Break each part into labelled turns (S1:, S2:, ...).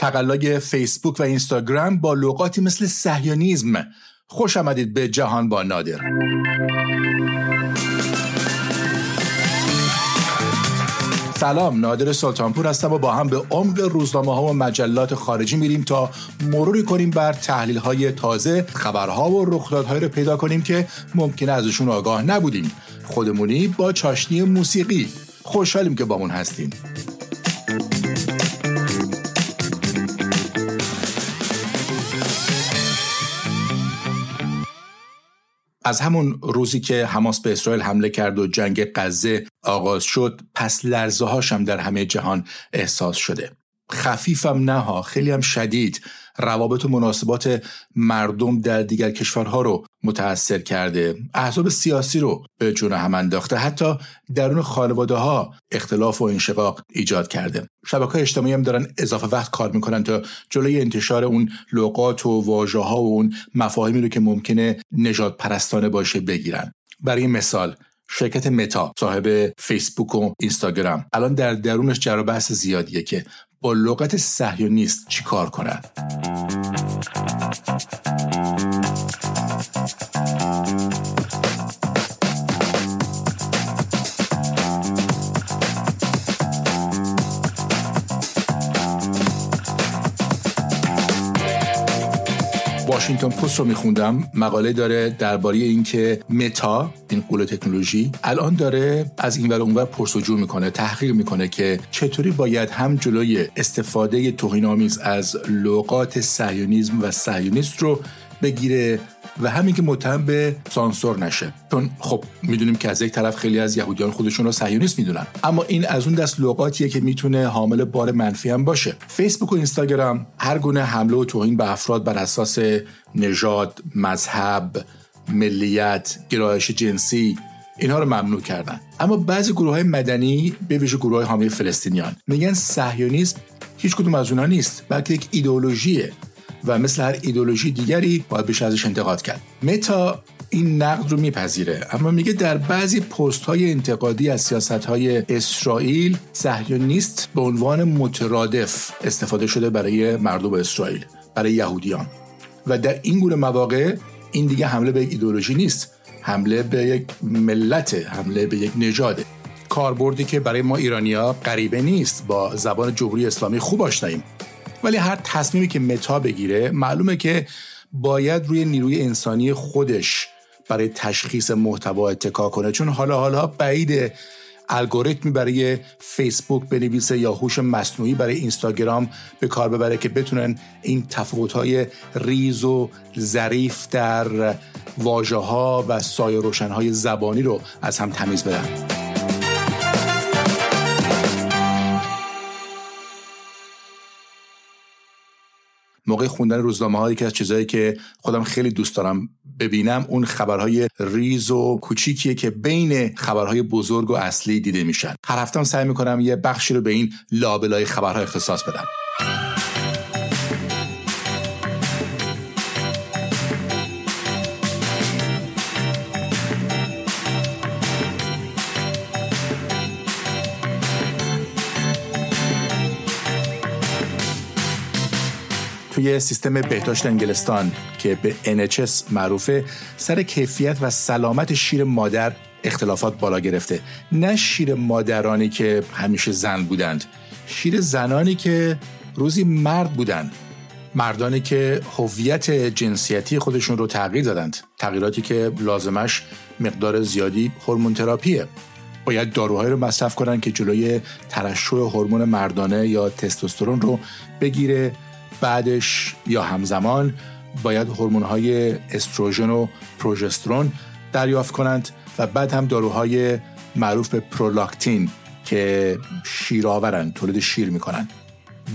S1: تقلای فیسبوک و اینستاگرام با لغاتی مثل سهیونیزم خوش آمدید به جهان با نادر. سلام نادر سلطانپور هستم و با هم به عمق روزنامه ها و مجلات خارجی میریم تا مروری کنیم بر تحلیل های تازه خبرها و رخدادهایی رو پیدا کنیم که ممکنه ازشون آگاه نبودیم. خودمونی با چاشنی موسیقی. خوشحالیم که بامون هستیم از همون روزی که حماس به اسرائیل حمله کرد و جنگ غزه آغاز شد پس لرزه هاشم در همه جهان احساس شده. خفیفم نه ها خیلی هم شدید. روابط و مناسبات مردم در دیگر کشورها رو متاثر کرده. احزاب سیاسی رو به جون هم انداخته. حتی درون خانواده ها اختلاف و انشقاق ایجاد کرده. شبکه اجتماعی هم دارن اضافه وقت کار می‌کنن تا جلوی انتشار اون لغات و واژه ها و اون مفاهیمی رو که ممکنه نجات پرستانه باشه بگیرن. برای مثال شرکت متا صاحب فیسبوک و اینستاگرام الان در درونش جر بحث زیادیه که با لغت صهیونیست چیکار کنن؟ واشنگتن پست رو میخوندم. مقاله داره درباره اینکه متا این غول تکنولوژی الان داره از این ور اونور پرس‌وجو می‌کنه تحقیق می‌کنه که چطوری باید هم جلوی استفاده توهین از لغات صهیونیزم و صهیونیست رو بگیره و هم اینکه متهم به سانسور نشه. چون خب می‌دونیم که از یک طرف خیلی از یهودیان خودشون رو صهیونیست می‌دونن. اما این از اون دست لغاتیه که می‌تونه حامل بار منفی هم باشه. فیسبوک و اینستاگرام هر گونه حمله و توهین به افراد بر اساس نژاد مذهب ملیت گرایش جنسی اینها رو ممنوع کردن. اما بعضی گروه های مدنی به ویژه گروه های حامی فلسطینیان میگن صهیونیسم هیچ کدوم از اونها نیست بلکه یک ایدئولوژیه. و مثل هر ایدولوژی دیگری باید بشه ازش انتقاد کرد. متا این نقد رو میپذیره اما میگه در بعضی پست های انتقادی از سیاست های اسرائیل صهیونیست به عنوان مترادف استفاده شده برای مردم اسرائیل برای یهودیان. و در این گونه مواقع این دیگه حمله به یک ایدولوژی نیست حمله به یک ملت حمله به یک نژاده کاربردی که برای ما ایرانیا غریبه نیست با زبان جمهوری اسلامی خوب آشناییم. ولی هر تصمیمی که متا بگیره معلومه که باید روی نیروی انسانی خودش برای تشخیص محتوا اتکا کنه. چون حالا حالا بعید الگوریتمی برای فیسبوک بنویسه یا هوش مصنوعی برای اینستاگرام به کار ببره که بتونن این تفاوت‌های ریز و ظریف در واژه ها و سایه روشنهای زبانی رو از هم تمیز بدن. موقع خوندن روزنامه هایی که از چیزهایی که خودم خیلی دوست دارم ببینم اون خبرهای ریز و کوچیکیه که بین خبرهای بزرگ و اصلی دیده میشن. هر هفته سعی می‌کنم یه بخشی رو به این لابلای خبرها اختصاص بدم. توی سیستم بهداشت انگلستان که به NHS معروفه سر کیفیت و سلامت شیر مادر اختلافات بالا گرفته. نه شیر مادرانی که همیشه زن بودند. شیر زنانی که روزی مرد بودند. مردانی که هویت جنسیتی خودشون رو تغییر دادند. تغییراتی که لازمش مقدار زیادی هورمون تراپیه. باید داروهایی رو مصرف کنن که جلوی ترشح هورمون مردانه یا تستوسترون رو بگیره. بعدش یا همزمان باید هورمون های استروژن و پروژسترون دریافت کنند و بعد هم داروهای معروف به پرولاکتین که شیرآورن تولید شیر می‌کنن.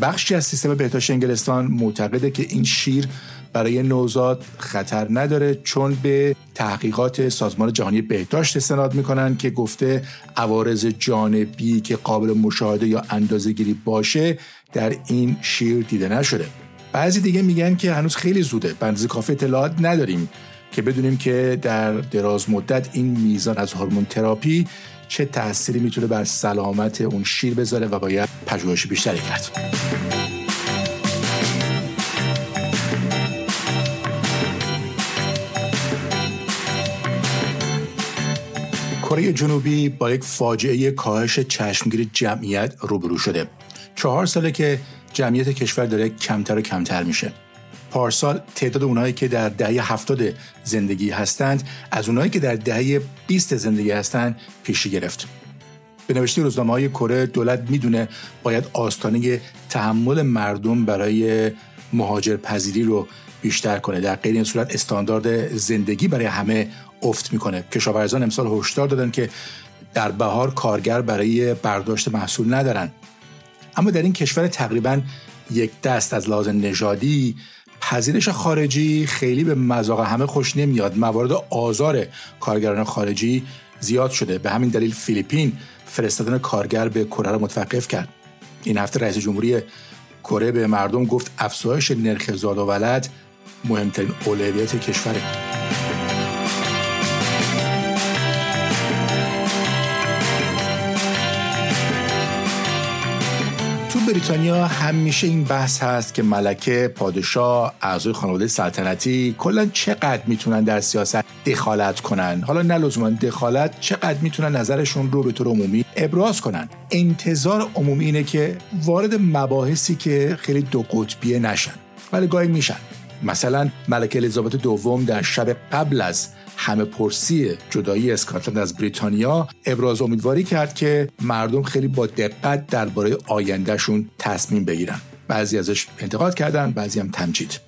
S1: بخشی از سیستم بهداشت انگلستان معتقده که این شیر برای نوزاد خطر نداره چون به تحقیقات سازمان جهانی بهداشت استناد می‌کنن که گفته عوارض جانبی که قابل مشاهده یا اندازه گیری باشه در این شیر دیده نشده. بعضی دیگه میگن که هنوز خیلی زوده. بنز کافی اطلاعات نداریم که بدونیم که در دراز مدت این میزان از هورمون تراپی چه تأثیری می‌تونه بر سلامت اون شیر بذاره و باید پژوهش بیشتری کرد. کره جنوبی با یک فاجعه کاهش چشمگیر جمعیت روبرو شده. چهار ساله که جمعیت کشور داره کمتر و کمتر میشه. پارسال تعداد اونایی که در دهه هفتاد زندگی هستند از اونایی که در دهه 20 زندگی هستند پیشی گرفت. به نوشته روزنامه های کره دولت می‌دونه باید آستانه تحمل مردم برای مهاجر پذیری رو بیشتر کنه. در غیر این صورت استاندارد زندگی برای همه افت می‌کنه. کشاورزان امسال هشدار دادن که در بهار کارگر برای برداشت محصول ندارن. اما در این کشور تقریبا یک دست از لحاظ نژادی پذیرش خارجی خیلی به مذاق همه خوش نمیاد. موارد آزار کارگران خارجی زیاد شده. به همین دلیل فیلیپین فرستادن کارگر به کره را متوقف کرد. این هفته رئیس جمهوری کره به مردم گفت افزایش نرخ زاد و ولد مهمترین اولویت کشوره. بریتانیا همیشه این بحث هست که ملکه، پادشاه، اعضای خانواده سلطنتی کلا چقدر می‌تونن در سیاست دخالت کنن؟ حالا نه لزوما دخالت چقدر می‌تونن نظرشون رو به طور عمومی ابراز کنن؟ انتظار عمومی اینه که وارد مباحثی که خیلی دو قطبیه نشن. ولی گاهی میشن. مثلا ملکه الیزابت دوم در شب قبل از همه پرسی جدایی اسکاتلند از بریتانیا ابراز امیدواری کرد که مردم خیلی با دقت درباره آیندهشون تصمیم بگیرن. بعضی ازش انتقاد کردن بعضی هم تمجید.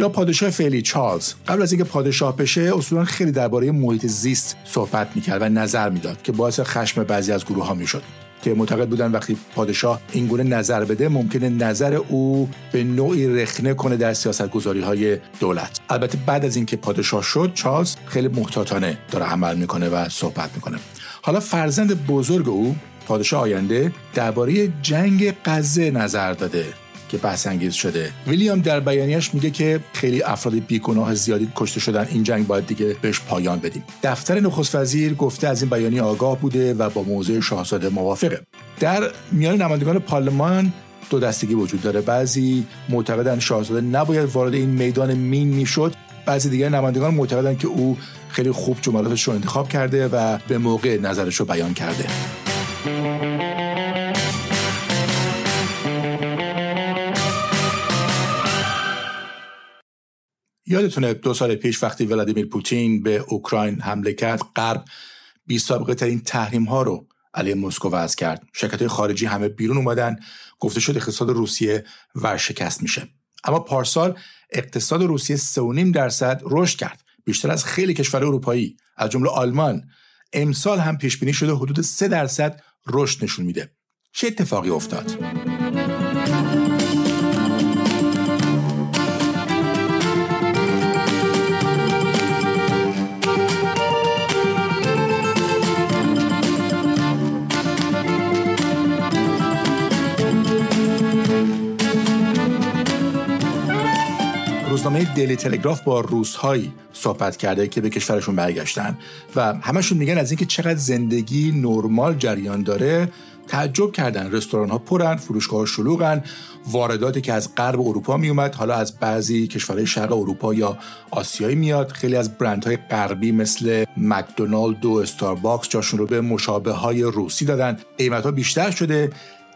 S1: یا پادشاه فعلی چارلز. قبل از اینکه پادشاه بشه اصولا خیلی درباره محیط زیست صحبت می‌کرد و نظر می‌داد که باعث خشم بعضی از گروه ها می‌شد. که معتقد بودن وقتی پادشاه این گونه نظر بده ممکنه نظر او به نوعی رخنه کنه در سیاست گذاری های دولت. البته بعد از اینکه پادشاه شد چارلز خیلی محتاطانه داره عمل می‌کنه و صحبت می‌کنه. حالا فرزند بزرگ او پادشاه آینده درباره جنگ غزه نظر داده. که بحث انگیز شده. ویلیام در بیانیش میگه که خیلی افراد بیگناه زیادی کشته شدن. این جنگ باید دیگه بهش پایان بدیم. دفتر نخست وزیر گفته از این بیانیه آگاه بوده و با موضوع شاهزاده موافقه. در میان نمایندگان پارلمان دو دستگی وجود داره. بعضی معتقدن شاهزاده نباید وارد این میدان مین می‌شد. بعضی دیگر نمایندگان معتقدن که او خیلی خوب جملاتش رو انتخاب کرده و به موقع نظرش رو بیان کرده. یادتونه دو سال پیش وقتی ولادیمیر پوتین به اوکراین حمله کرد غرب بی سابقه ترین تحریم ها رو علیه مسکو وضع کرد. شرکت خارجی همه بیرون اومدن گفته شد اقتصاد روسیه ورشکست میشه. اما پارسال اقتصاد روسیه 3.5 درصد رشد کرد. بیشتر از خیلی کشور اروپایی از جمله آلمان امسال هم پیش بینی شده حدود 3 درصد رشد نشون میده. چه اتفاقی افتاد؟ دیلی تلگراف با روزهایی صحبت کرده که به کشورشون برگشتن و همشون میگن از اینکه چقدر زندگی نرمال جریان داره تعجب کردن. رستوران ها پرن فروشگاه ها شلوغن. وارداتی که از غرب اروپا میومد حالا از بعضی کشورهای شرق اروپا یا آسیایی میاد. خیلی از برندهای غربی مثل مکدونالد و استارباکس جاشون رو به مشابه های روسی دادن. قیمت ها بیشتر شده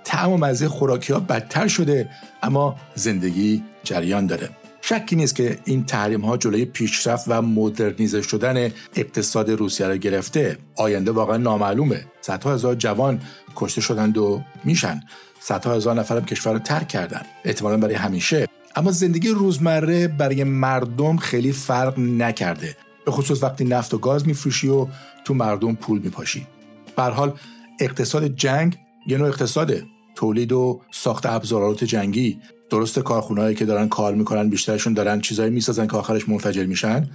S1: تعم و مزه خوراکی ها بدتر شده اما زندگی جریان داره. شکی نیست که این تحریم ها جلوی پیشرفت و مدرنیزه شدن اقتصاد روسیه را گرفته. آینده واقعا نامعلومه. صدها هزار جوان کشته شدند و میشن. صدها هزار نفر کشور رو ترک کردن. احتمالا برای همیشه. اما زندگی روزمره برای مردم خیلی فرق نکرده. به خصوص وقتی نفت و گاز میفروشی و تو مردم پول میپاشی. به حال اقتصاد جنگ یه نوع اقتصاده. تولید و ساخت ابزارات جنگی. درست کارخونهایی که دارن کار می‌کنن بیشترشون دارن چیزایی می‌سازن که آخرش منفجر میشن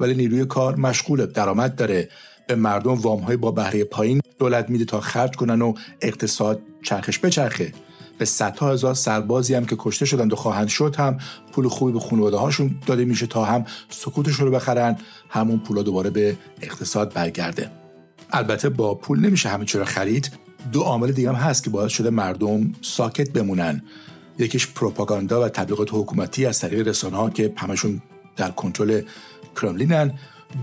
S1: ولی نیروی کار مشغول درآمد داره. به مردم وام با بهره پایین دولت میده تا خرج کنن و اقتصاد چرخش بچرخه. به صدها هزار سربازی هم که کشته شدند و خواهند شد هم پول خوبی به خانواده هاشون داده میشه تا هم سکوتشون رو بخرن همون پولا دوباره به اقتصاد برگرده. البته با پول نمیشه همه چی رو خرید. دو عامل دیگه هم هست که باعث شده مردم ساکت بمونن. یکیش پروپاگاندا و تبلیغات حکومتی از طریق رسانه ها که همشون در کنترل کرملینن.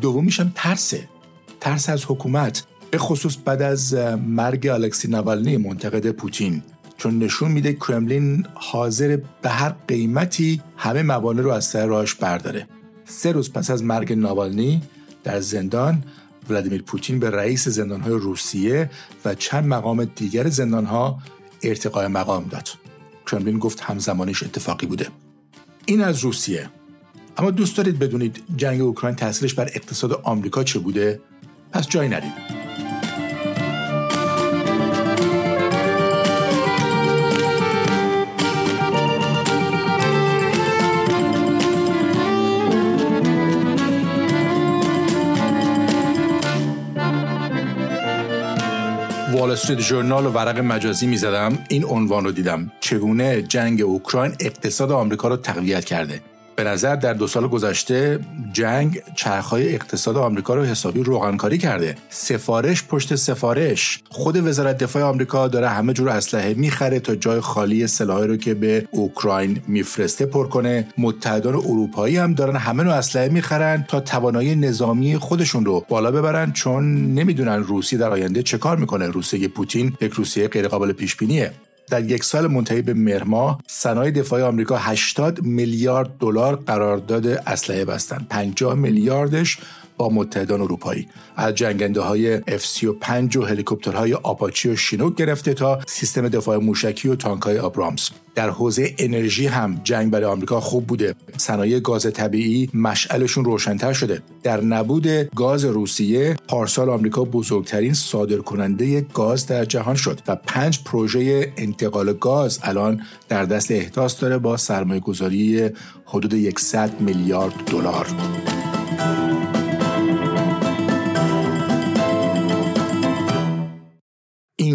S1: دومیش هم ترسه ترس از حکومت به خصوص بعد از مرگ الکسی نوالنی منتقد پوتین. چون نشون میده کرملین حاضر به هر قیمتی همه موانع رو از سر راهش برداره. سه روز پس از مرگ ناوالنی در زندان ولادیمیر پوتین به رئیس زندانهای روسیه و چند مقام دیگر زندانها ارتقای مقام داد. کرملین گفت همزمانش اتفاقی بوده. این از روسیه. اما دوست دارید بدونید جنگ اوکراین تاثیرش بر اقتصاد آمریکا چه بوده؟ پس جایی ندید استریت ژورنال و ورق مجازی می‌زدم. این عنوان رو دیدم. چگونه جنگ اوکراین اقتصاد آمریکا رو تقویت کرده. به نظر در دو سال گذشته جنگ چرخهای اقتصاد آمریکا رو حسابی روغنکاری کرده. سفارش پشت سفارش. خود وزارت دفاع آمریکا داره همه جور اسلحه می‌خره تا جای خالی سلاحی رو که به اوکراین میفرسته پر کنه. متحدان اروپایی هم دارن همه نوع اسلحه می‌خرن تا توانایی نظامی خودشون رو بالا ببرن چون نمی‌دونن روسیه در آینده چه کار می‌کنه. روسیه پوتین یک روسیه غیرقابل پیش بینیه در یک سال منتهی به مهر صنایع دفاعی آمریکا 80 میلیارد دلار قرارداد اسلحه بستند. 50 میلیاردش با متحدان اروپایی. از جنگنده های F-35 و هلیکوپترهای آپاچی و شینوک گرفته تا سیستم دفاع موشکی و تانک های آبرامز. در حوزه انرژی هم جنگ برای آمریکا خوب بوده. صنایع گاز طبیعی مشعلشون روشنتر شده. در نبود گاز روسیه پارسال آمریکا بزرگترین صادرکننده گاز در جهان شد و پنج پروژه انتقال گاز الان در دست احداث داره با سرمایه گذاری حدود 100 میلیارد دلار.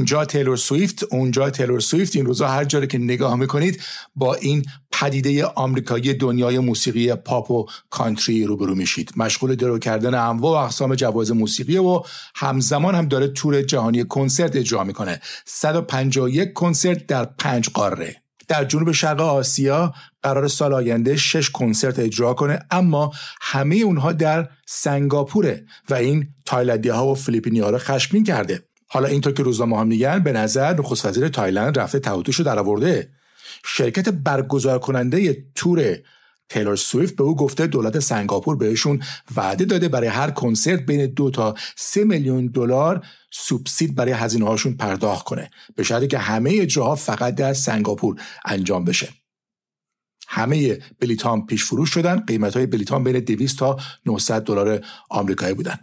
S1: اینجا تیلور سویفت اونجا تیلور سویفت. این روزا هر جایی که نگاه می‌کنید با این پدیده آمریکایی دنیای موسیقی پاپ و کانتری روبرو میشید. مشغول درو کردن انواع و اقسام جواز موسیقی و همزمان هم داره تور جهانی کنسرت اجرا می‌کنه. 151 کنسرت در پنج قاره. در جنوب شرق آسیا قراره سال آینده شش کنسرت اجرا کنه اما همه اونها در سنگاپوره و این تایلندی ها و فیلیپینی ها رو خشمگین کرده. حالا اینطور که روزنامه‌ها میگن به نظر نخست وزیر تایلند رفته ته و توش رو درآورده. شرکت برگزار کننده تور تیلور سویفت به او گفته دولت سنگاپور بهشون وعده داده برای هر کنسرت بین دو تا سه میلیون دلار سوبسید برای هزینه هاشون پرداخت کنه. به شرطی که همه اجراها فقط در سنگاپور انجام بشه. همه بلیط پیش فروش شدن قیمت های بلیط بین 200 تا 900 دلار آمریکایی بودن.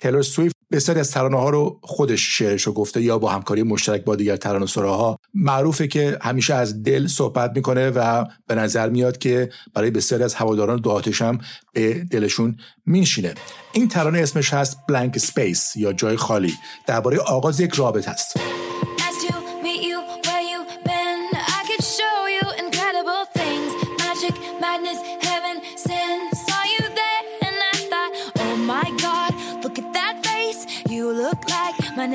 S1: تیلور سویفت بسیاری از ترانه ها رو خودش شعرش رو گفته یا با همکاری مشترک با دیگر ترانه ها معروفه که همیشه از دل صحبت می‌کنه و به نظر میاد که برای بسیاری از هواداران دو هم به دلشون میشینه این ترانه اسمش هست بلانک سپیس یا جای خالی. درباره آغاز یک رابط هست.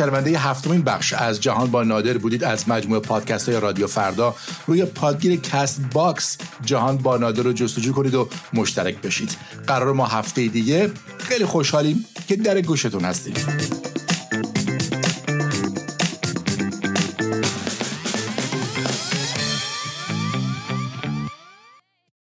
S1: شنونده هفتمین بخش از جهان با نادر بودید از مجموعه پادکست های رادیو فردا. روی پادگیر Castbox جهان با نادر رو جستجو کنید و مشترک بشید. قرار ما هفته دیگه. خیلی خوشحالیم که در گوشتون هستیم.